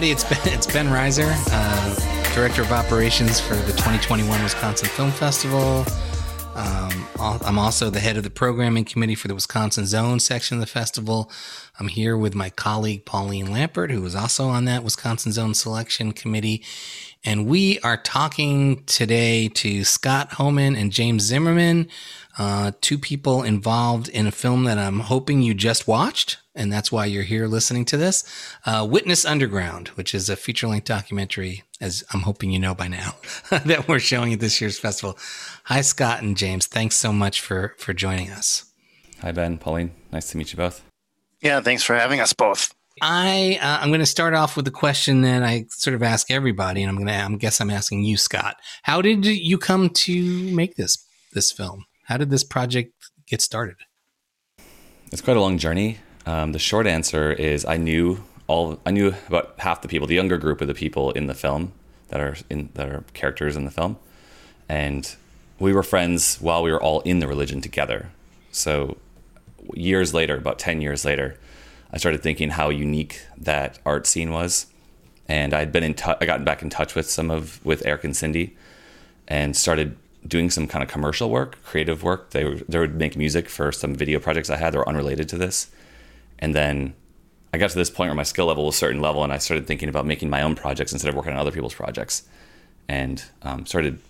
Everybody. It's Ben, it's Ben Reiser, uh, Director of Operations for the 2021 Wisconsin Film Festival. Um, I'm also the head of the programming committee for the Wisconsin Zone section of the festival. I'm here with my colleague Pauline Lampert, who was also on that Wisconsin Zone selection committee. And we are talking today to Scott Homan and James Zimmerman, uh, two people involved in a film that I'm hoping you just watched and that's why you're here listening to this. Uh, Witness Underground, which is a feature length documentary, as I'm hoping you know by now, that we're showing at this year's festival. Hi, Scott and James. Thanks so much for for joining us. Hi, Ben, Pauline. Nice to meet you both. Yeah, thanks for having us both. I uh, I'm going to start off with the question that I sort of ask everybody, and I'm going to I guess I'm asking you, Scott. How did you come to make this this film? How did this project get started? It's quite a long journey. Um, the short answer is I knew all I knew about half the people, the younger group of the people in the film that are in that are characters in the film, and we were friends while we were all in the religion together. So years later, about ten years later, I started thinking how unique that art scene was, and I'd been in touch. I gotten back in touch with some of with Eric and Cindy, and started doing some kind of commercial work, creative work. They they would make music for some video projects I had that were unrelated to this and then I got to this point where my skill level was a certain level, and I started thinking about making my own projects instead of working on other people's projects, and um, started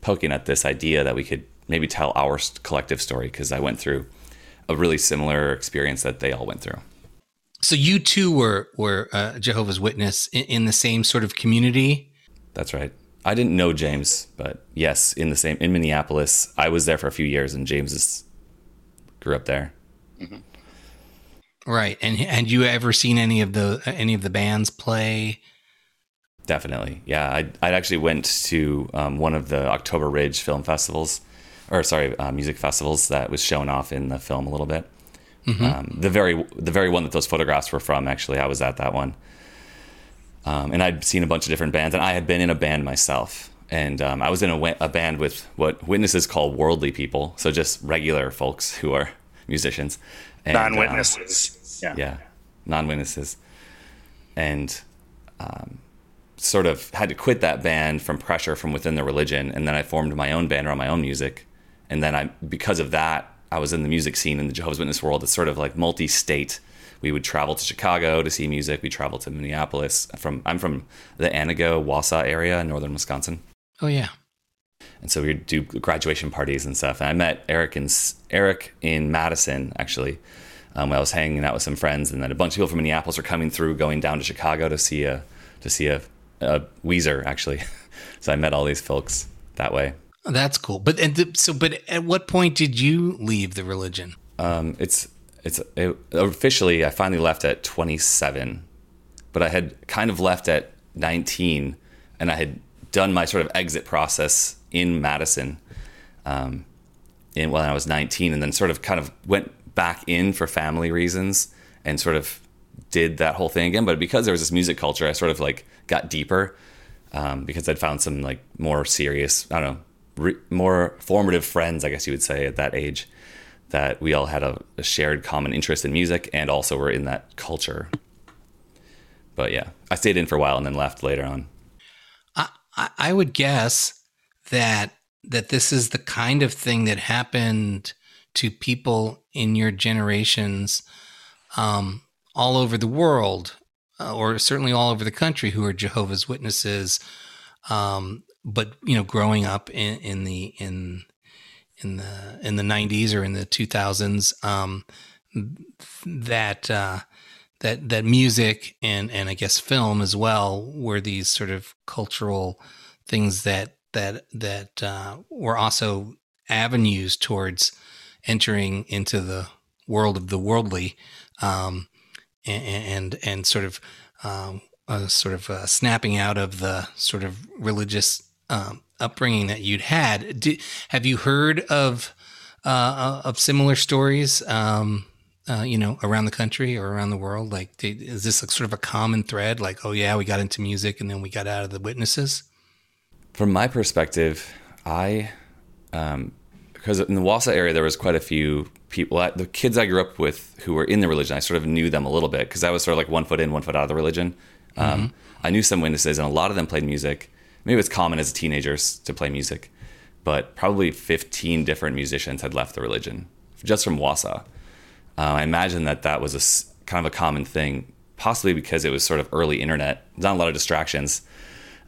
poking at this idea that we could maybe tell our collective story because I went through a really similar experience that they all went through. So you too were were uh, Jehovah's Witness in, in, the same sort of community. That's right. I didn't know James, but yes, in the same in Minneapolis, I was there for a few years, and James is, grew up there. Mm-hmm. Right. And and you ever seen any of the any of the bands play? Definitely. Yeah. I I actually went to um, one of the October Ridge film festivals, or sorry, uh, music festivals that was shown off in the film a little bit. Mm-hmm. Um, the very the very one that those photographs were from. Actually, I was at that one. Um, and I'd seen a bunch of different bands, and I had been in a band myself. And um, I was in a, a band with what witnesses call worldly people, so just regular folks who are musicians non-witnesses. Um, yeah. yeah, non-witnesses, and um, sort of had to quit that band from pressure from within the religion, and then I formed my own band around my own music, and then I because of that I was in the music scene in the Jehovah's Witness world. It's sort of like multi-state. We would travel to Chicago to see music. We traveled to Minneapolis. From I'm from the Antigo Wausau area in northern Wisconsin. Oh yeah. And so we would do graduation parties and stuff. And I met Eric in Eric in Madison actually. Um, I was hanging out with some friends, and then a bunch of people from Minneapolis were coming through, going down to Chicago to see a to see a, a Weezer actually. so I met all these folks that way. Oh, that's cool. But and so, but at what point did you leave the religion? Um, it's it's it, officially I finally left at 27, but I had kind of left at 19, and I had done my sort of exit process in Madison, um, when I was 19, and then sort of kind of went back in for family reasons and sort of did that whole thing again. But because there was this music culture, I sort of like got deeper um, because I'd found some like more serious, I don't know, re- more formative friends, I guess you would say, at that age. That we all had a, a shared common interest in music and also were in that culture. But yeah, I stayed in for a while and then left later on. I, I would guess that that this is the kind of thing that happened to people in your generations um, all over the world, uh, or certainly all over the country, who are Jehovah's Witnesses. Um, but you know, growing up in, in the in in the in the 90s or in the 2000s, um, that uh, that that music and and I guess film as well were these sort of cultural things that that that uh, were also avenues towards entering into the world of the worldly um, and, and, and sort of um, sort of uh, snapping out of the sort of religious um, upbringing that you'd had. Did, have you heard of uh, of similar stories? Um, uh, you know, around the country or around the world? Like, is this a, sort of a common thread? Like, oh yeah, we got into music and then we got out of the witnesses. From my perspective, I um, because in the Wausau area there was quite a few people. The kids I grew up with who were in the religion, I sort of knew them a little bit because I was sort of like one foot in, one foot out of the religion. Um, mm-hmm. I knew some witnesses, and a lot of them played music. Maybe it's common as teenagers to play music, but probably 15 different musicians had left the religion just from Wausau. Uh, I imagine that that was a kind of a common thing, possibly because it was sort of early internet, not a lot of distractions.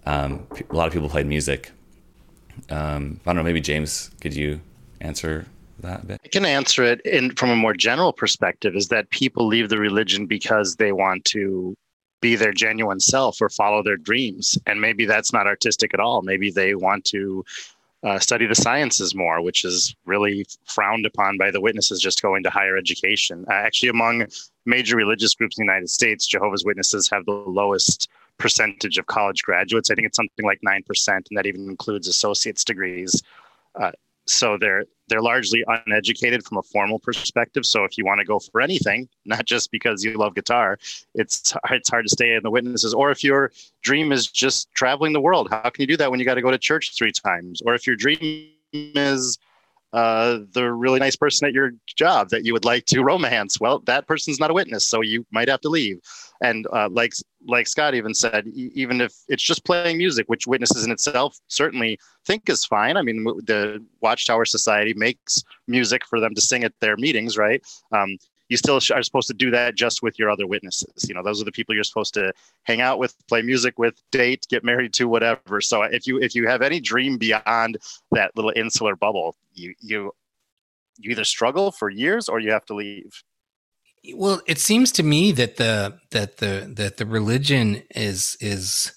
Um, a lot of people played music. Um, I don't know. Maybe James, could you answer that bit? I can answer it in from a more general perspective. Is that people leave the religion because they want to be their genuine self or follow their dreams, and maybe that's not artistic at all. Maybe they want to uh, study the sciences more, which is really frowned upon by the witnesses just going to higher education. Uh, actually, among major religious groups in the United States, Jehovah's Witnesses have the lowest percentage of college graduates. I think it's something like 9%, and that even includes associate's degrees. Uh, so they're they're largely uneducated from a formal perspective. So if you want to go for anything, not just because you love guitar, it's it's hard to stay in the witnesses. Or if your dream is just traveling the world, how can you do that when you got to go to church three times? Or if your dream is uh, the really nice person at your job that you would like to romance, well, that person's not a witness, so you might have to leave. And uh, like like Scott even said, even if it's just playing music, which witnesses in itself certainly think is fine. I mean, the Watchtower Society makes music for them to sing at their meetings, right? Um, you still are supposed to do that just with your other witnesses. You know, those are the people you're supposed to hang out with, play music with, date, get married to, whatever. So if you if you have any dream beyond that little insular bubble, you you you either struggle for years or you have to leave. Well, it seems to me that the that the that the religion is is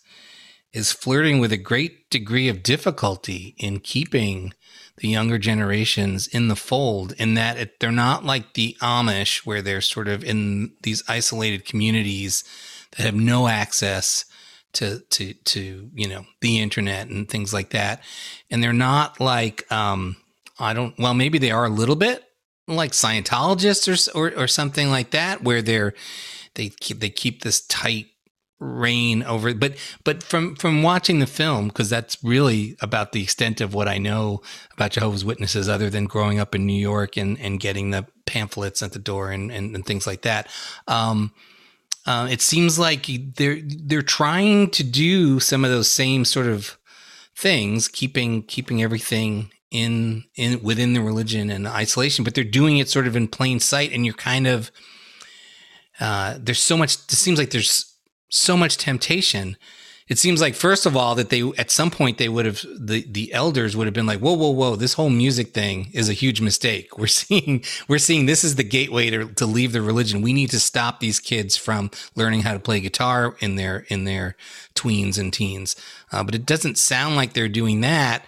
is flirting with a great degree of difficulty in keeping the younger generations in the fold in that it, they're not like the Amish where they're sort of in these isolated communities that have no access to to to you know the internet and things like that. And they're not like um I don't well maybe they are a little bit like Scientologists or, or, or something like that, where they're they keep they keep this tight rein over. But but from from watching the film, because that's really about the extent of what I know about Jehovah's Witnesses, other than growing up in New York and and getting the pamphlets at the door and and, and things like that. Um, uh, it seems like they're they're trying to do some of those same sort of things, keeping keeping everything in in within the religion and isolation, but they're doing it sort of in plain sight, and you're kind of uh, there's so much. It seems like there's so much temptation. It seems like first of all that they at some point they would have the the elders would have been like, whoa, whoa, whoa, this whole music thing is a huge mistake. We're seeing we're seeing this is the gateway to, to leave the religion. We need to stop these kids from learning how to play guitar in their in their tweens and teens. Uh, but it doesn't sound like they're doing that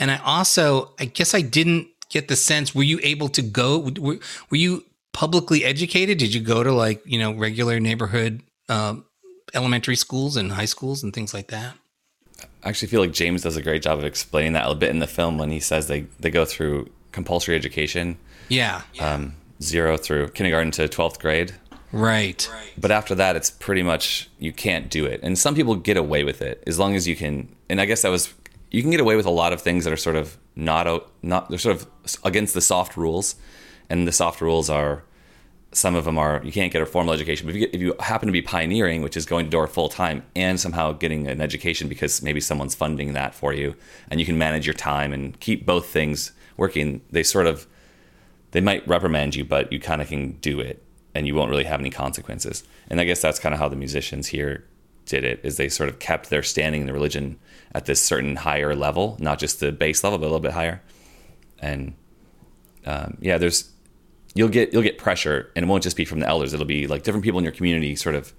and I also, I guess I didn't get the sense, were you able to go, were, were you publicly educated? Did you go to like, you know, regular neighborhood um, elementary schools and high schools and things like that? I actually feel like James does a great job of explaining that a bit in the film when he says they, they go through compulsory education. Yeah. Um, zero through kindergarten to 12th grade. Right. But after that, it's pretty much you can't do it. And some people get away with it as long as you can. And I guess that was you can get away with a lot of things that are sort of not not they're sort of against the soft rules, and the soft rules are some of them are you can't get a formal education. But if you, get, if you happen to be pioneering, which is going to door full time, and somehow getting an education because maybe someone's funding that for you, and you can manage your time and keep both things working, they sort of they might reprimand you, but you kind of can do it, and you won't really have any consequences. And I guess that's kind of how the musicians here did it is they sort of kept their standing in the religion at this certain higher level, not just the base level, but a little bit higher. And um, yeah, there's you'll get you'll get pressure, and it won't just be from the elders. It'll be like different people in your community, sort of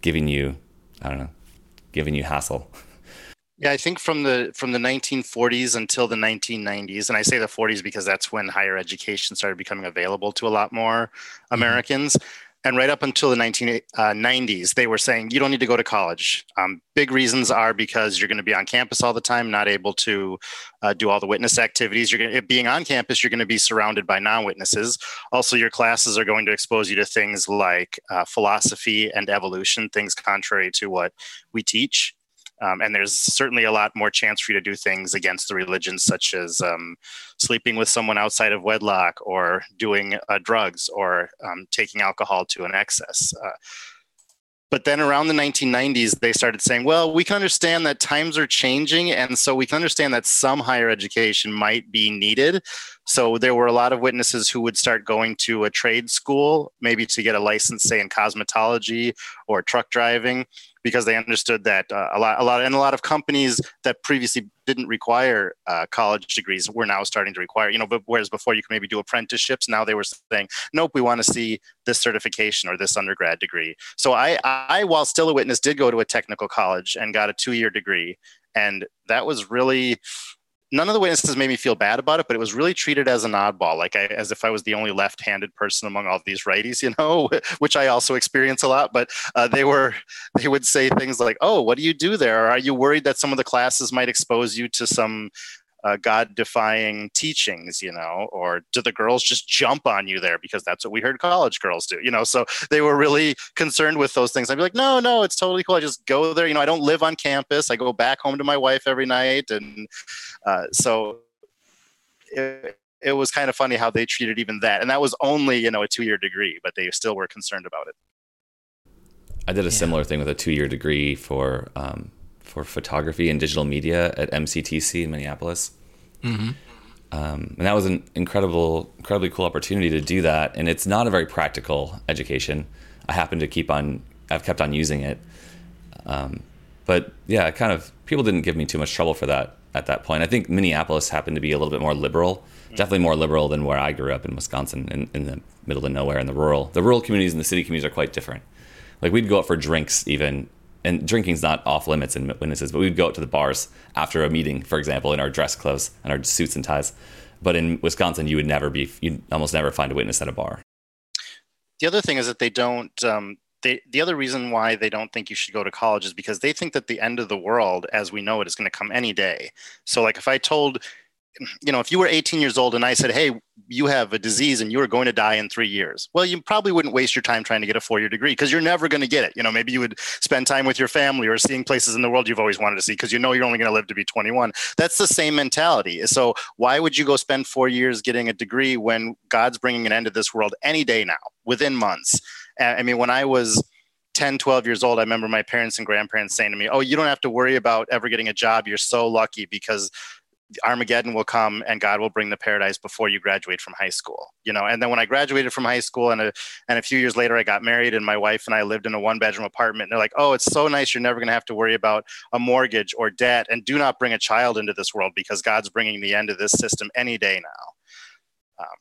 giving you, I don't know, giving you hassle. Yeah, I think from the from the 1940s until the 1990s, and I say the 40s because that's when higher education started becoming available to a lot more mm-hmm. Americans. Mm-hmm and right up until the 1990s, uh, they were saying you don't need to go to college. Um, big reasons are because you're going to be on campus all the time, not able to uh, do all the witness activities. You're going to, being on campus, you're going to be surrounded by non-witnesses. Also, your classes are going to expose you to things like uh, philosophy and evolution, things contrary to what we teach. Um, and there's certainly a lot more chance for you to do things against the religion, such as um, sleeping with someone outside of wedlock, or doing uh, drugs, or um, taking alcohol to an excess. Uh, but then around the 1990s, they started saying, well, we can understand that times are changing. And so we can understand that some higher education might be needed. So there were a lot of witnesses who would start going to a trade school, maybe to get a license, say in cosmetology or truck driving because they understood that uh, a lot, a lot, and a lot of companies that previously didn't require uh, college degrees were now starting to require. You know, but whereas before you could maybe do apprenticeships, now they were saying, nope, we want to see this certification or this undergrad degree. So I, I, while still a witness, did go to a technical college and got a two-year degree, and that was really none of the witnesses made me feel bad about it, but it was really treated as an oddball, like I, as if I was the only left-handed person among all these righties, you know, which I also experience a lot. But uh, they were, they would say things like, "Oh, what do you do there? Are you worried that some of the classes might expose you to some uh, God defying teachings, you know, or do the girls just jump on you there because that's what we heard college girls do, you know? So they were really concerned with those things. I'd be like, no, no, it's totally cool. I just go there. You know, I don't live on campus. I go back home to my wife every night. And uh, so it, it was kind of funny how they treated even that. And that was only, you know, a two year degree, but they still were concerned about it. I did a yeah. similar thing with a two year degree for um, for photography and digital media at MCTC in Minneapolis. Mm-hmm. Um, and that was an incredible, incredibly cool opportunity to do that. And it's not a very practical education. I happen to keep on, I've kept on using it. Um, but yeah, kind of people didn't give me too much trouble for that at that point. I think Minneapolis happened to be a little bit more liberal, definitely more liberal than where I grew up in Wisconsin, in, in the middle of nowhere, in the rural. The rural communities and the city communities are quite different. Like we'd go out for drinks even and drinking's not off limits in witnesses, but we'd go out to the bars after a meeting, for example, in our dress clothes and our suits and ties. But in Wisconsin, you would never be, you'd almost never find a witness at a bar. The other thing is that they don't, um, they, the other reason why they don't think you should go to college is because they think that the end of the world as we know it is going to come any day. So, like, if I told you know, if you were 18 years old and I said, hey, you have a disease and you are going to die in three years, well, you probably wouldn't waste your time trying to get a four year degree because you're never going to get it. You know, maybe you would spend time with your family or seeing places in the world you've always wanted to see because you know you're only going to live to be 21. That's the same mentality. So, why would you go spend four years getting a degree when God's bringing an end to this world any day now, within months? I mean, when I was 10, 12 years old, I remember my parents and grandparents saying to me, Oh, you don't have to worry about ever getting a job. You're so lucky because Armageddon will come and God will bring the paradise before you graduate from high school. You know, and then when I graduated from high school and a and a few years later I got married and my wife and I lived in a one bedroom apartment. And they're like, "Oh, it's so nice. You're never going to have to worry about a mortgage or debt and do not bring a child into this world because God's bringing the end of this system any day now." Um,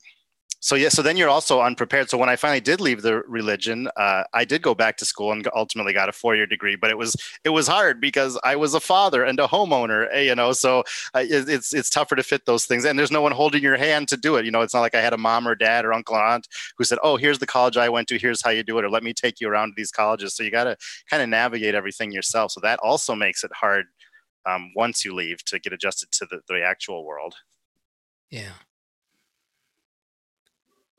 so yeah so then you're also unprepared. So when i finally did leave the religion uh, i did go back to school and ultimately got a four-year degree but it was it was hard because i was a father and a homeowner eh, you know? So uh, it's it's tougher to fit those things and there's no one holding your hand to do it you know? It's not like i had a mom or dad or uncle or aunt who said oh here's the college i went to here's how you do it or let me take you around to these colleges. So you got to kind of navigate everything yourself. So that also makes it hard um, once you leave to get adjusted to the, the actual world. Yeah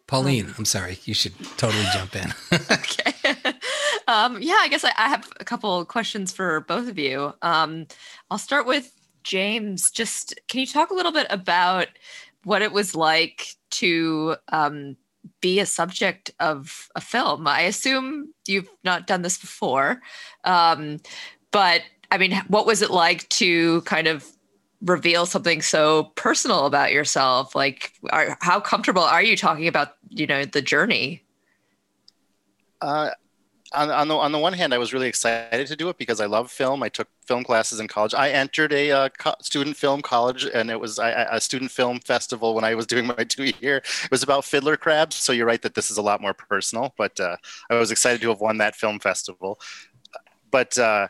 Pauline, um, I'm sorry. You should totally jump in. okay. Um, yeah, I guess I, I, have a couple questions for both of you. Um, I'll start with James. Just can you talk a little bit about what it was like to um, be a subject of a film? I assume you've not done this before, um, but I mean, what was it like to kind of reveal something so personal about yourself? Like are, how comfortable are you talking about you know the journey? Uh, on, on, the, on the one hand i was really excited to do it because i love film. I took film classes in college. I entered a uh, co- student film college and it was I, a student film festival when i was doing my two year. It was about fiddler crabs. So you're right that this is a lot more personal but uh, i was excited to have won that film festival. But uh,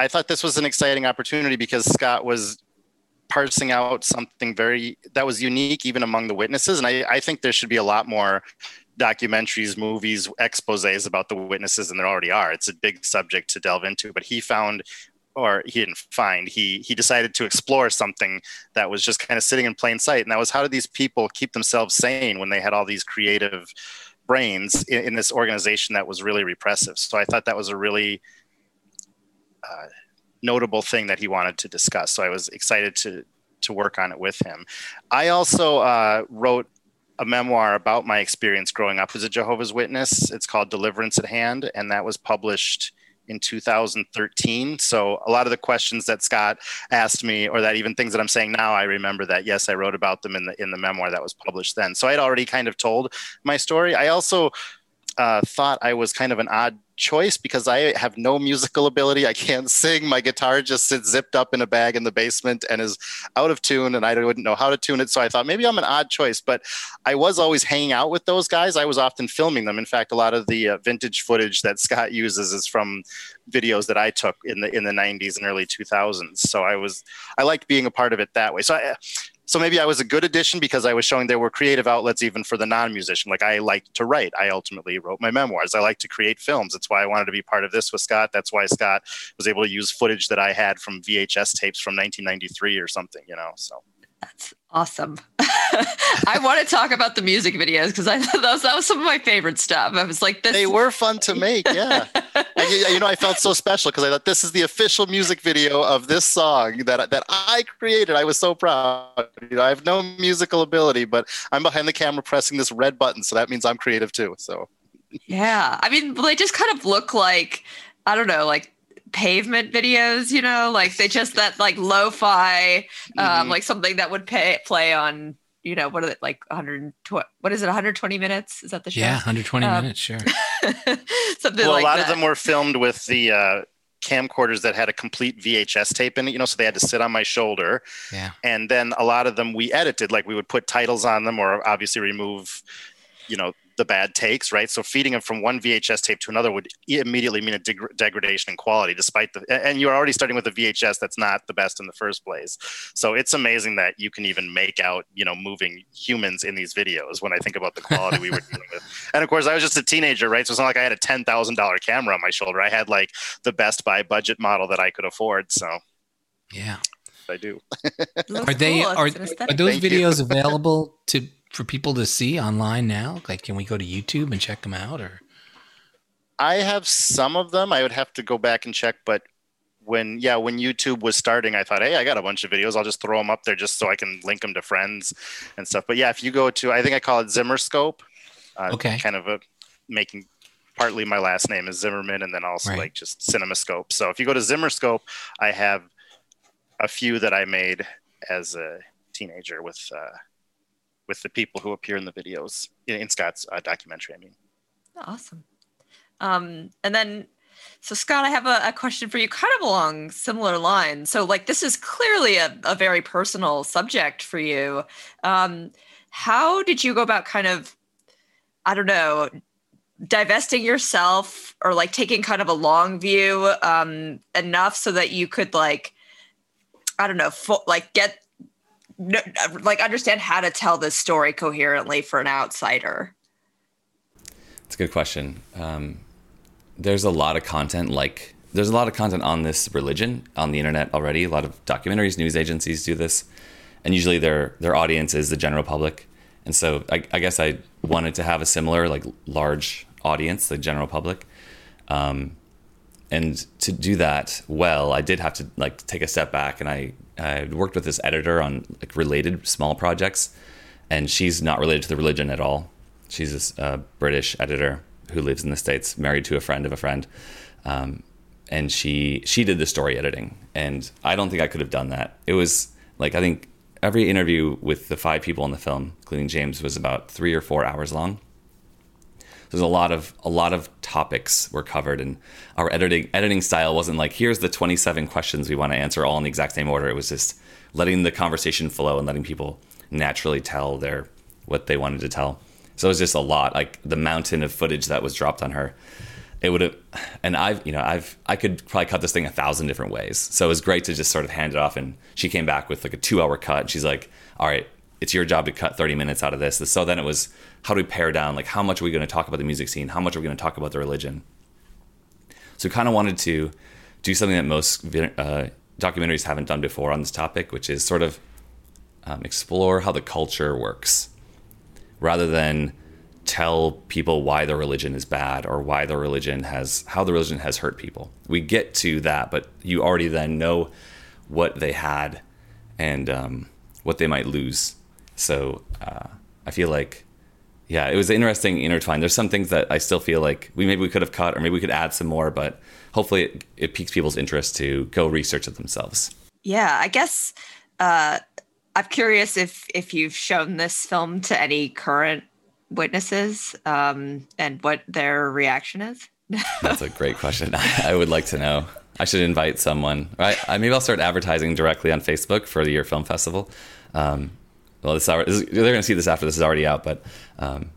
I thought this was an exciting opportunity because Scott was parsing out something very that was unique even among the witnesses. And I, I think there should be a lot more documentaries, movies, exposes about the witnesses, and there already are. It's a big subject to delve into. But he found or he didn't find he he decided to explore something that was just kind of sitting in plain sight and that was how did these people keep themselves sane when they had all these creative brains in, in this organization that was really repressive so i thought that was a really uh, notable thing that he wanted to discuss. So I was excited to to work on it with him. I also uh, wrote a memoir about my experience growing up as a Jehovah's Witness. It's called Deliverance at Hand, and that was published in 2013. So a lot of the questions that Scott asked me, or that even things that I'm saying now, I remember that yes, I wrote about them in the in the memoir that was published then. So I had already kind of told my story. I also uh, thought I was kind of an odd choice because I have no musical ability. I can't sing. My guitar just sits zipped up in a bag in the basement and is out of tune, and I wouldn't know how to tune it. So I thought maybe I'm an odd choice, but I was always hanging out with those guys. I was often filming them. In fact, a lot of the uh, vintage footage that Scott uses is from videos that I took in the in the 90s and early 2000s. So I was I liked being a part of it that way. So I, so maybe I was a good addition because I was showing there were creative outlets even for the non-musician. Like I liked to write. I ultimately wrote my memoirs. I like to create films. That's why I wanted to be part of this with Scott. That's why Scott was able to use footage that I had from VHS tapes from 1993 or something, you know. So that's awesome. I want to talk about the music videos because I thought that was, that was some of my favorite stuff. I was like, this. They were fun to make, yeah. and, you know, I felt so special because I thought this is the official music video of this song that that I created. I was so proud. You know, I have no musical ability, but I'm behind the camera pressing this red button, so that means I'm creative too. So. Yeah, I mean, they just kind of look like I don't know, like pavement videos, you know, like they just that like lo-fi, um, mm-hmm. like something that would pay, play on, you know, what are it like 120, what is it, 120 minutes? Is that the show? Yeah, 120 um, minutes, sure. something well, like a lot that. of them were filmed with the uh, camcorders that had a complete VHS tape in it, you know, so they had to sit on my shoulder. Yeah. And then a lot of them we edited, like we would put titles on them or obviously remove, you know, the bad takes, right? So feeding them from one VHS tape to another would immediately mean a deg- degradation in quality, despite the, and you're already starting with a VHS that's not the best in the first place. So it's amazing that you can even make out, you know, moving humans in these videos when I think about the quality we were dealing with. And of course, I was just a teenager, right? So it's not like I had a $10,000 camera on my shoulder. I had like the Best Buy budget model that I could afford. So, yeah. I do. are they are, are those Thank videos available to for people to see online now? Like, can we go to YouTube and check them out, or? I have some of them. I would have to go back and check, but when yeah, when YouTube was starting, I thought, hey, I got a bunch of videos. I'll just throw them up there just so I can link them to friends and stuff. But yeah, if you go to, I think I call it Zimmerscope. Uh, okay. Kind of a making partly my last name is Zimmerman, and then also right. like just CinemaScope. So if you go to Zimmerscope, I have a few that I made as a teenager with uh, with the people who appear in the videos in, Scott's uh, documentary. I mean, awesome. Um, and then, so Scott, I have a, a, question for you, kind of along similar lines. So, like, this is clearly a, a very personal subject for you. Um, how did you go about kind of, I don't know, divesting yourself or like taking kind of a long view um, enough so that you could like, I don't know, fo- like get like understand how to tell this story coherently for an outsider? It's a good question. Um, there's a lot of content like there's a lot of content on this religion on the internet already. A lot of documentaries, news agencies do this, and usually their their audience is the general public. And so I, I guess I wanted to have a similar like large audience, the general public. Um, and to do that well, I did have to like take a step back, and I I worked with this editor on like related small projects, and she's not related to the religion at all. She's a British editor who lives in the states, married to a friend of a friend, um, and she she did the story editing, and I don't think I could have done that. It was like I think every interview with the five people in the film, including James, was about three or four hours long there's a lot of a lot of topics were covered and our editing editing style wasn't like here's the 27 questions we want to answer all in the exact same order. It was just letting the conversation flow and letting people naturally tell their what they wanted to tell. So it was just a lot like the mountain of footage that was dropped on her. It would have and i've you know i've i could probably cut this thing a thousand different ways. So it was great to just sort of hand it off and she came back with like a two hour cut And she's like all right it's your job to cut 30 minutes out of this. So then it was how do we pare down? Like, how much are we going to talk about the music scene? How much are we going to talk about the religion? So we kind of wanted to do something that most uh, documentaries haven't done before on this topic, which is sort of um, explore how the culture works rather than tell people why their religion is bad or why their religion has how the religion has hurt people. We get to that, but you already then know what they had and um, what they might lose. So uh, I feel like, yeah, it was interesting intertwined. There's some things that I still feel like we maybe we could have cut or maybe we could add some more, but hopefully it, it piques people's interest to go research it themselves. Yeah, I guess uh, I'm curious if if you've shown this film to any current witnesses um, and what their reaction is. That's a great question. I would like to know. I should invite someone. Right? I, maybe I'll start advertising directly on Facebook for the Year Film Festival. Um, well, this, they're going to see this after this is already out, but um,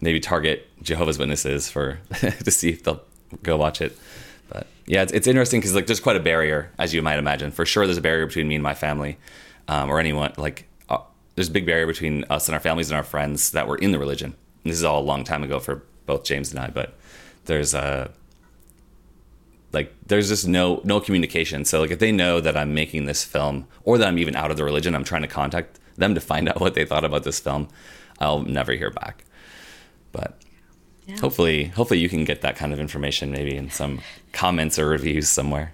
maybe target Jehovah's Witnesses for to see if they'll go watch it. But yeah, it's, it's interesting because like there's quite a barrier, as you might imagine. For sure, there's a barrier between me and my family, um, or anyone. Like uh, there's a big barrier between us and our families and our friends that were in the religion. And this is all a long time ago for both James and I, but there's a like there's just no no communication. So like if they know that I'm making this film or that I'm even out of the religion, I'm trying to contact them to find out what they thought about this film, I'll never hear back. But yeah. hopefully hopefully you can get that kind of information maybe in some comments or reviews somewhere.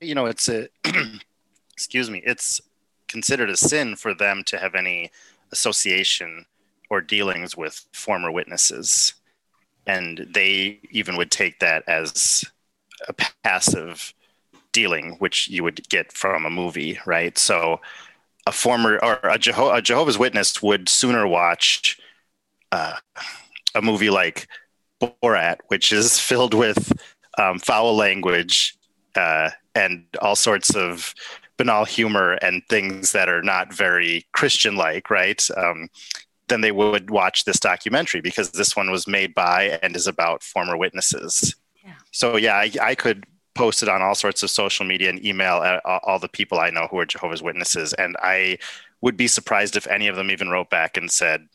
You know, it's a excuse me, it's considered a sin for them to have any association or dealings with former witnesses. And they even would take that as a passive dealing, which you would get from a movie, right? So a former or a, Jeho- a Jehovah's Witness would sooner watch uh, a movie like Borat, which is filled with um, foul language uh, and all sorts of banal humor and things that are not very Christian like, right? Um, then they would watch this documentary because this one was made by and is about former witnesses. Yeah. So yeah, I, I could post it on all sorts of social media and email all the people I know who are Jehovah's Witnesses, and I would be surprised if any of them even wrote back and said,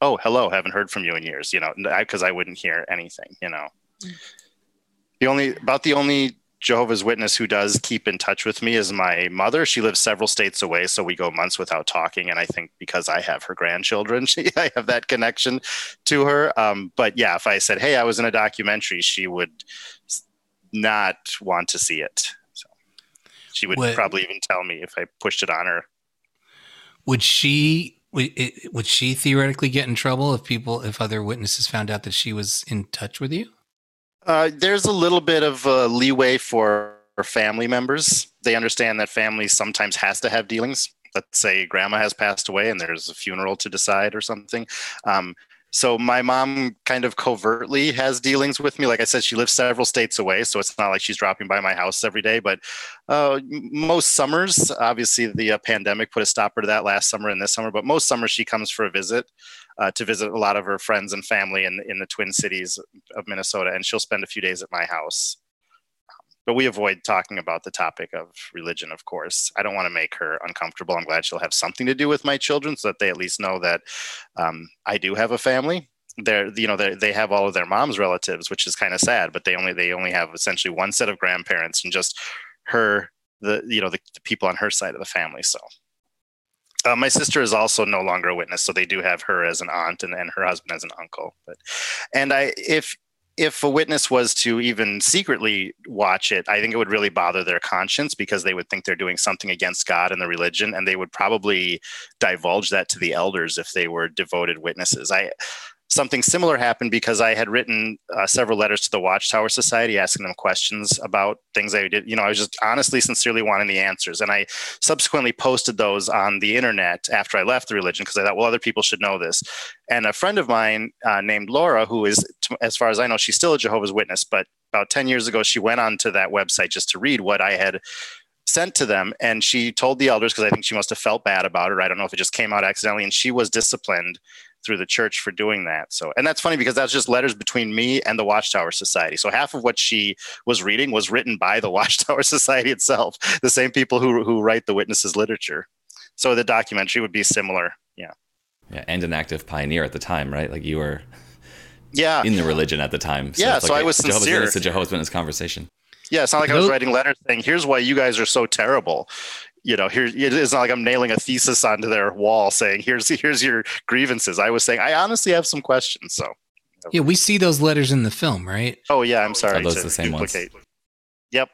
"Oh, hello, haven't heard from you in years," you know, because I, wouldn't hear anything, you know. The only about the only Jehovah's Witness who does keep in touch with me is my mother. She lives several states away, so we go months without talking. And I think because I have her grandchildren, she, I have that connection to her. Um, but yeah, if I said, "Hey, I was in a documentary," she would not want to see it. So she would what, probably even tell me if I pushed it on her. Would she? Would, it, would she theoretically get in trouble if people, if other witnesses found out that she was in touch with you? Uh, there's a little bit of uh, leeway for family members. They understand that family sometimes has to have dealings. Let's say grandma has passed away and there's a funeral to decide or something. Um, so my mom kind of covertly has dealings with me. Like I said, she lives several states away, so it's not like she's dropping by my house every day. But uh, most summers, obviously, the uh, pandemic put a stopper to that last summer and this summer. But most summers, she comes for a visit uh, to visit a lot of her friends and family in in the Twin Cities of Minnesota, and she'll spend a few days at my house but we avoid talking about the topic of religion of course. I don't want to make her uncomfortable. I'm glad she'll have something to do with my children so that they at least know that um, i do have a family. They're you know they they have all of their mom's relatives which is kind of sad but they only they only have essentially one set of grandparents and just her the you know the, the people on her side of the family so. Uh, my sister is also no longer a witness, so they do have her as an aunt and, and her husband as an uncle. But, and I, if if a witness was to even secretly watch it, I think it would really bother their conscience because they would think they're doing something against God and the religion, and they would probably divulge that to the elders if they were devoted witnesses. I something similar happened because I had written uh, several letters to the Watchtower Society asking them questions about things I did. You know, I was just honestly, sincerely wanting the answers. And I subsequently posted those on the internet after I left the religion because I thought, well, other people should know this. And a friend of mine uh, named Laura, who is, as far as I know, she's still a Jehovah's Witness, but about 10 years ago, she went on to that website just to read what I had sent to them and she told the elders because i think she must have felt bad about it i don't know if it just came out accidentally and she was disciplined through the church for doing that. So, and that's funny because that's just letters between me and the Watchtower Society. So half of what she was reading was written by the Watchtower Society itself, the same people who who write the witnesses literature. So the documentary would be similar. Yeah. Yeah, and an active pioneer at the time, right? Like you were yeah in the religion at the time. So yeah, so like I was Jehovah's sincere. Witness to Jehovah's Witness conversation. Yeah, it's not like I was writing letters saying, "Here's why you guys are so terrible." You know, here it's not like I'm nailing a thesis onto their wall saying here's here's your grievances. I was saying I honestly have some questions. So yeah, we see those letters in the film, right? Oh yeah, I'm sorry. Are those the same duplicate. ones? Yep.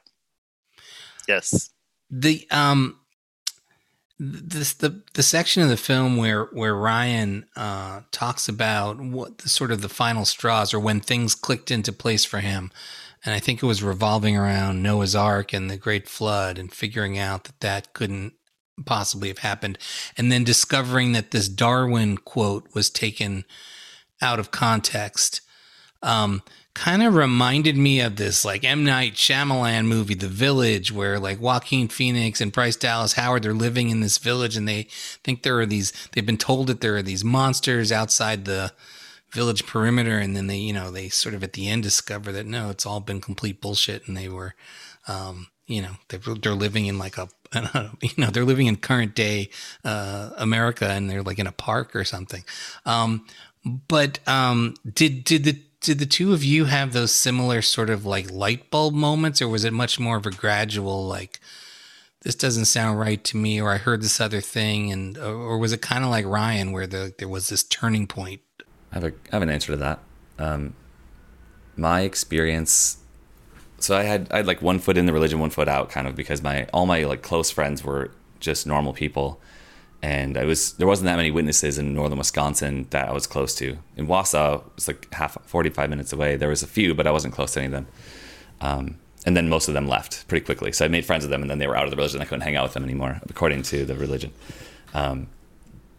Yes. The um this the the section of the film where where Ryan uh, talks about what the sort of the final straws or when things clicked into place for him, and I think it was revolving around Noah's Ark and the Great Flood and figuring out that that couldn't possibly have happened, and then discovering that this Darwin quote was taken out of context. Um, kind of reminded me of this like M Night Shyamalan movie, The Village, where like Joaquin Phoenix and Bryce Dallas Howard they're living in this village and they think there are these. They've been told that there are these monsters outside the village perimeter, and then they you know they sort of at the end discover that no, it's all been complete bullshit, and they were, um, you know, they're, they're living in like a you know they're living in current day uh, America, and they're like in a park or something. Um, but um, did did the did the two of you have those similar sort of like light bulb moments, or was it much more of a gradual like? This doesn't sound right to me, or I heard this other thing, and or was it kind of like Ryan, where the, there was this turning point? I have, a, I have an answer to that. Um, my experience so I had I had like one foot in the religion, one foot out, kind of because my all my like close friends were just normal people, and I was there wasn't that many witnesses in northern Wisconsin that I was close to. In Wausau, it was like half forty five minutes away. There was a few, but I wasn't close to any of them. Um, and then most of them left pretty quickly. So I made friends with them, and then they were out of the religion. I couldn't hang out with them anymore, according to the religion. Um,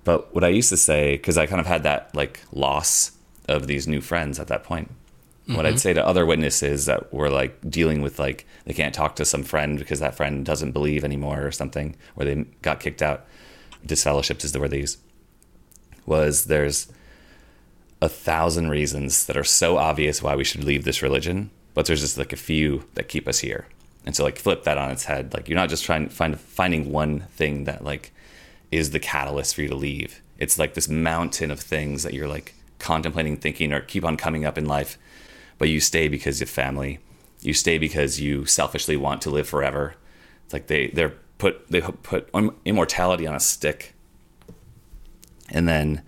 but what I used to say, because I kind of had that like loss of these new friends at that point. Mm-hmm. What I'd mm-hmm. say to other witnesses that were like dealing with like they can't talk to some friend because that friend doesn't believe anymore or something, or they got kicked out disfellowshipped is the word they use, was there's a thousand reasons that are so obvious why we should leave this religion, but there's just like a few that keep us here. And so like flip that on its head. Like you're not just trying to find finding one thing that like is the catalyst for you to leave. It's like this mountain of things that you're like contemplating, thinking, or keep on coming up in life. But you stay because of family. You stay because you selfishly want to live forever. It's like they they're put they put immortality on a stick, and then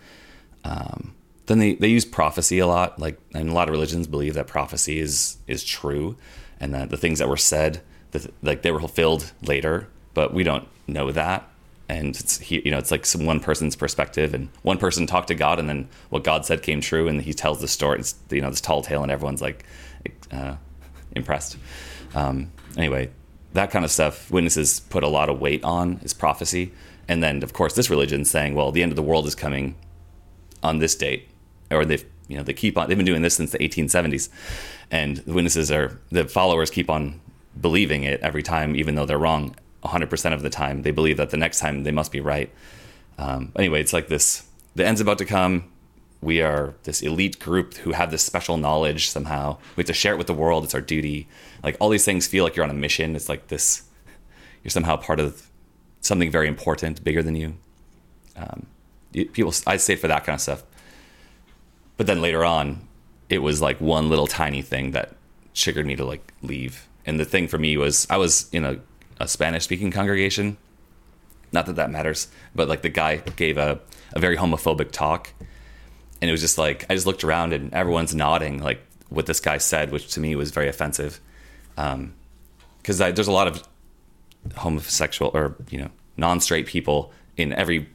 um, then they, they use prophecy a lot. Like and a lot of religions believe that prophecy is is true, and that the things that were said that like they were fulfilled later, but we don't know that. And it's you know it's like some one person's perspective, and one person talked to God, and then what God said came true, and he tells the story. It's you know this tall tale, and everyone's like uh, impressed. Um, anyway, that kind of stuff witnesses put a lot of weight on is prophecy and then of course this religion saying well the end of the world is coming on this date or they've you know they keep on they've been doing this since the 1870s and the witnesses are the followers keep on believing it every time even though they're wrong 100% of the time they believe that the next time they must be right um, anyway it's like this the end's about to come we are this elite group who have this special knowledge somehow. We have to share it with the world. It's our duty. Like all these things feel like you're on a mission. It's like this, you're somehow part of something very important, bigger than you. Um, people, I say for that kind of stuff. But then later on, it was like one little tiny thing that triggered me to like leave. And the thing for me was I was in a, a Spanish speaking congregation. Not that that matters, but like the guy gave a, a very homophobic talk and it was just like I just looked around and everyone's nodding like what this guy said, which to me was very offensive. Because um, there's a lot of homosexual or you know non-straight people in every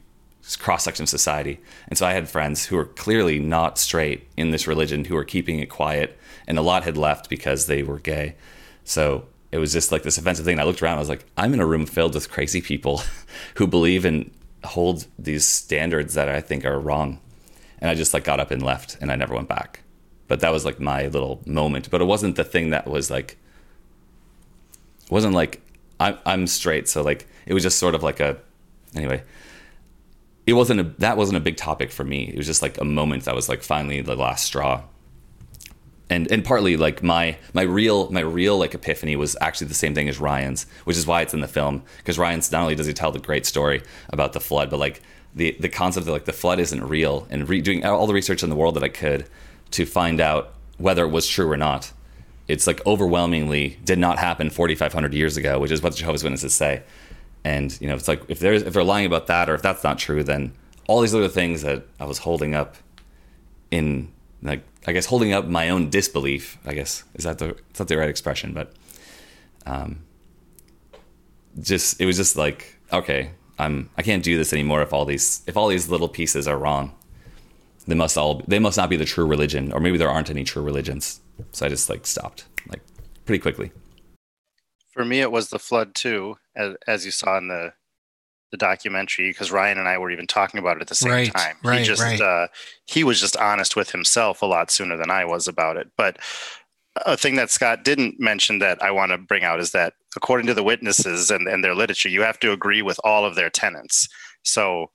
cross section of society, and so I had friends who were clearly not straight in this religion who were keeping it quiet, and a lot had left because they were gay. So it was just like this offensive thing. And I looked around, I was like, I'm in a room filled with crazy people who believe and hold these standards that I think are wrong and I just like got up and left and I never went back. But that was like my little moment. But it wasn't the thing that was like wasn't like I'm I'm straight, so like it was just sort of like a anyway. It wasn't a that wasn't a big topic for me. It was just like a moment that was like finally the last straw. And and partly like my my real my real like epiphany was actually the same thing as Ryan's, which is why it's in the film because Ryan's not only does he tell the great story about the flood, but like the the concept that like the flood isn't real and re- doing all the research in the world that I could to find out whether it was true or not. It's like overwhelmingly did not happen 4,500 years ago, which is what the Jehovah's Witnesses say. And you know, it's like if there's if they're lying about that, or if that's not true, then all these other things that I was holding up in like I guess holding up my own disbelief. I guess is that the it's not the right expression, but um, just it was just like okay, I'm I can't do this anymore if all these if all these little pieces are wrong. They must all they must not be the true religion, or maybe there aren't any true religions. So I just like stopped like pretty quickly. For me, it was the flood too, as, as you saw in the the documentary, because Ryan and I were even talking about it at the same Right, time. right, he just right. uh, he was just honest with himself a lot sooner than I was about it. But a thing that Scott didn't mention that I want to bring out is that according to the witnesses and, and their literature, you have to agree with all of their tenets. So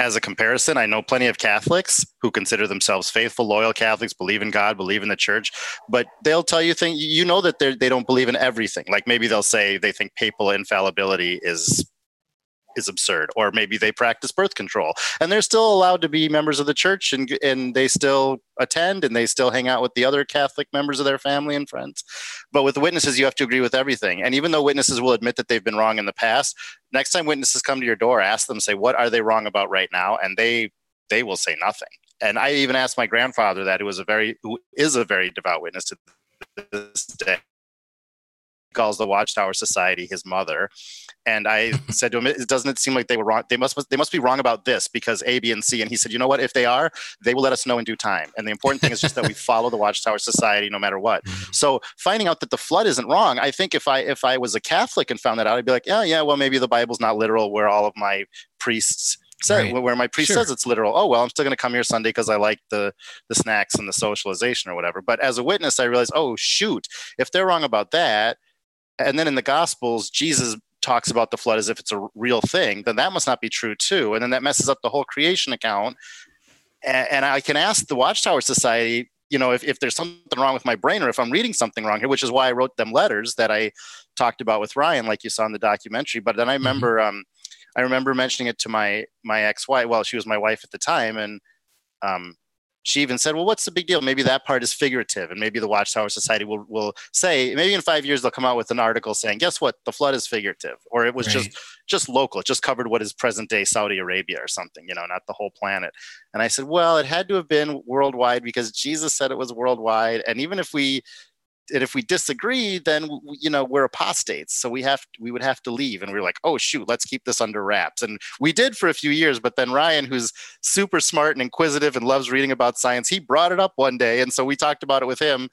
as a comparison, I know plenty of Catholics who consider themselves faithful, loyal Catholics, believe in God, believe in the church, but they'll tell you things you know that they they don't believe in everything. Like maybe they'll say they think papal infallibility is is absurd, or maybe they practice birth control, and they're still allowed to be members of the church, and and they still attend, and they still hang out with the other Catholic members of their family and friends. But with witnesses, you have to agree with everything. And even though witnesses will admit that they've been wrong in the past, next time witnesses come to your door, ask them, say, what are they wrong about right now? And they they will say nothing. And I even asked my grandfather that, who was a very who is a very devout witness to this day. Calls the Watchtower Society his mother, and I said to him, "It- "Doesn't it seem like they were wrong? They must they must be wrong about this because A, B, and C." And he said, "You know what? If they are, they will let us know in due time. And the important thing is just that we follow the Watchtower Society no matter what. Mm-hmm. So finding out that the flood isn't wrong, I think if I if I was a Catholic and found that out, I'd be like, yeah, yeah, well maybe the Bible's not literal where all of my priests say Right. where my priest Sure. says it's literal. Oh well, I'm still going to come here Sunday because I like the the snacks and the socialization or whatever. But as a witness, I realize, oh shoot, if they're wrong about that, and then in the Gospels, Jesus talks about the flood as if it's a real thing, then that must not be true too. And then that messes up the whole creation account. And, and I can ask the Watchtower Society, you know, if, if there's something wrong with my brain or if I'm reading something wrong here, which is why I wrote them letters that I talked about with Ryan, like you saw in the documentary. But then I remember, um, I remember mentioning it to my my ex-wife. Well, she was my wife at the time, and um, she even said, "Well, what's the big deal? Maybe that part is figurative, and maybe the Watchtower Society will will say maybe in five years they'll come out with an article saying, guess what, the flood is figurative, or it was just just local, it just covered what is present day Saudi Arabia or something, you know, not the whole planet." And I said, "Well, it had to have been worldwide because Jesus said it was worldwide, and even if we." And if we disagree, then w- you know we're apostates, so we have we would have to leave. And we are like, oh shoot, let's keep this under wraps. And we did for a few years, but then Ryan, who's super smart and inquisitive and loves reading about science, he brought it up one day, and so we talked about it with him.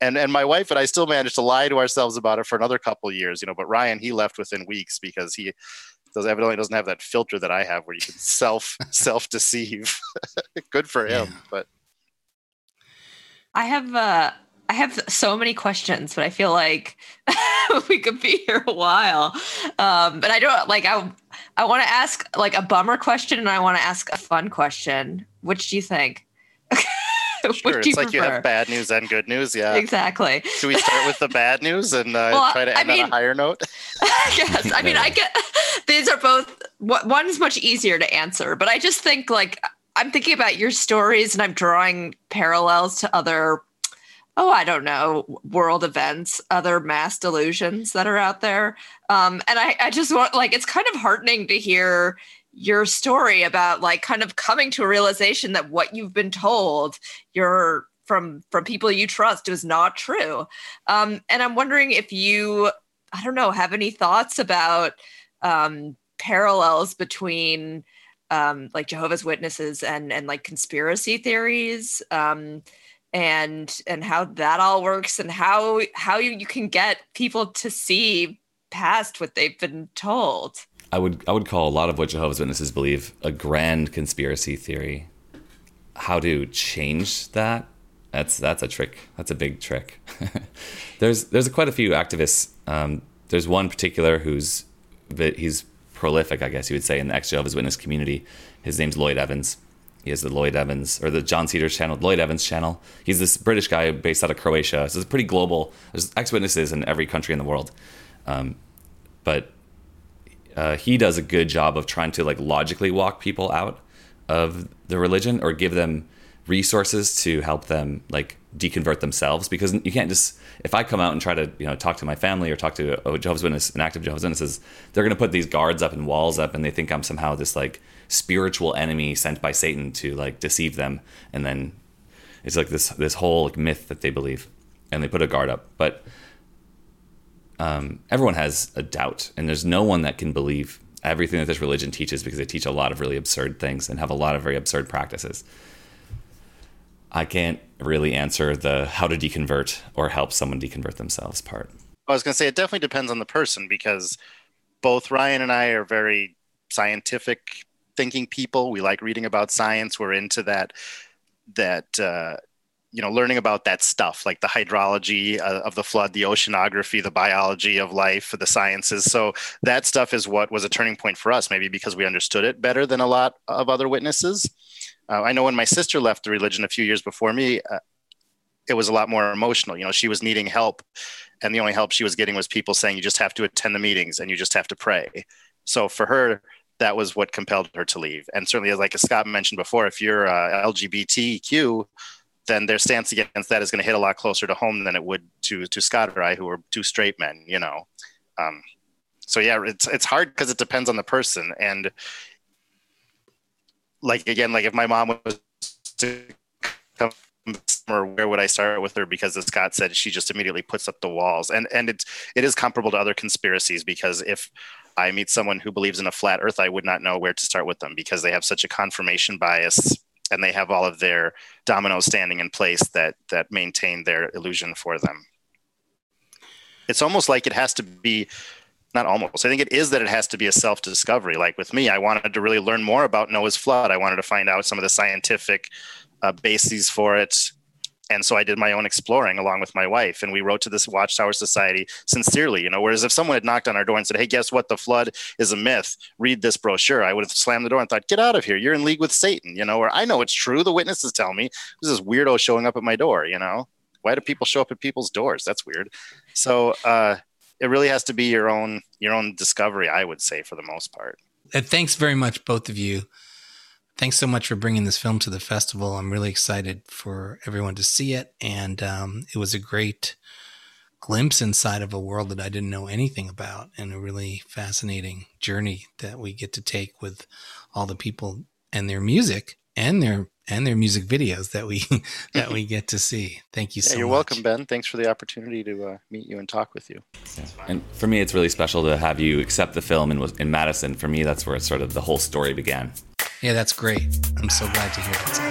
And and my wife and I still managed to lie to ourselves about it for another couple years, you know. But Ryan, he left within weeks because he does evidently doesn't have that filter that I have, where you can self self deceive. Good for him, Yeah. but I have uh I have so many questions, but I feel like we could be here a while. Um, but I don't like I I want to ask like a bummer question and I want to ask a fun question. Which do you think? Sure, do you it's like you have bad news and good news. Yeah. Exactly. Should we start with the bad news and uh, Well, try to I end on a higher note? yes. I mean, I get these are both one's much easier to answer, but I just think like I'm thinking about your stories and I'm drawing parallels to other oh, I don't know, world events, other mass delusions that are out there. Um, and I, I just want like it's kind of heartening to hear your story about like kind of coming to a realization that what you've been told you're from from people you trust is not true um, and i'm wondering if you i don't know have any thoughts about um, parallels between um, like jehovah's witnesses and and like conspiracy theories um, and and how that all works and how how you, you can get people to see past what they've been told I would I would call a lot of what Jehovah's Witnesses believe a grand conspiracy theory. How to change that? That's that's a trick. That's a big trick. there's there's quite a few activists. Um, there's one particular who's he's prolific, I guess you would say, in the ex Jehovah's Witness community. His name's Lloyd Evans. He has the Lloyd Evans or the John Cedars channel, Lloyd Evans channel. He's this British guy based out of Croatia. So it's pretty global. There's ex witnesses in every country in the world. Um, but uh, he does a good job of trying to like logically walk people out of the religion or give them resources to help them like deconvert themselves because you can't just if I come out and try to you know talk to my family or talk to a Jehovah's Witness, an active Jehovah's Witnesses, they're going to put these guards up and walls up, and they think I'm somehow this like spiritual enemy sent by Satan to like deceive them, and then it's like this this whole like, myth that they believe, and they put a guard up, but um, everyone has a doubt, and there's no one that can believe everything that this religion teaches because they teach a lot of really absurd things and have a lot of very absurd practices. I can't really answer the how to deconvert or help someone deconvert themselves part. I was going to say it definitely depends on the person because both Ryan and I are very scientific thinking people. We like reading about science. We're into that that uh, you know learning about that stuff like the hydrology uh, of the flood the oceanography the biology of life the sciences so that stuff is what was a turning point for us maybe because we understood it better than a lot of other witnesses uh, i know when my sister left the religion a few years before me uh, it was a lot more emotional you know she was needing help and the only help she was getting was people saying you just have to attend the meetings and you just have to pray so for her that was what compelled her to leave and certainly as like as scott mentioned before if you're uh, lgbtq then their stance against that is going to hit a lot closer to home than it would to to Scott or I, who are two straight men. You know, um, so yeah, it's it's hard because it depends on the person and like again, like if my mom was to come or where would I start with her? Because as Scott said, she just immediately puts up the walls, and and it's it is comparable to other conspiracies because if I meet someone who believes in a flat Earth, I would not know where to start with them because they have such a confirmation bias and they have all of their dominoes standing in place that that maintain their illusion for them. It's almost like it has to be not almost. I think it is that it has to be a self discovery. Like with me, I wanted to really learn more about Noah's flood. I wanted to find out some of the scientific uh, bases for it and so I did my own exploring along with my wife, and we wrote to this Watchtower Society sincerely. You know, whereas if someone had knocked on our door and said, "Hey, guess what? The flood is a myth. Read this brochure," I would have slammed the door and thought, "Get out of here! You're in league with Satan." You know, or I know it's true. The witnesses tell me. This is weirdo showing up at my door. You know, why do people show up at people's doors? That's weird. So uh, it really has to be your own your own discovery. I would say for the most part. And thanks very much, both of you thanks so much for bringing this film to the festival. I'm really excited for everyone to see it. And um, it was a great glimpse inside of a world that I didn't know anything about and a really fascinating journey that we get to take with all the people and their music and their and their music videos that we that we get to see. Thank you yeah, so you're much. welcome, Ben. Thanks for the opportunity to uh, meet you and talk with you. Yeah. And for me, it's really special to have you accept the film in, in Madison. For me, that's where sort of the whole story began. Yeah, that's great. I'm so glad to hear that.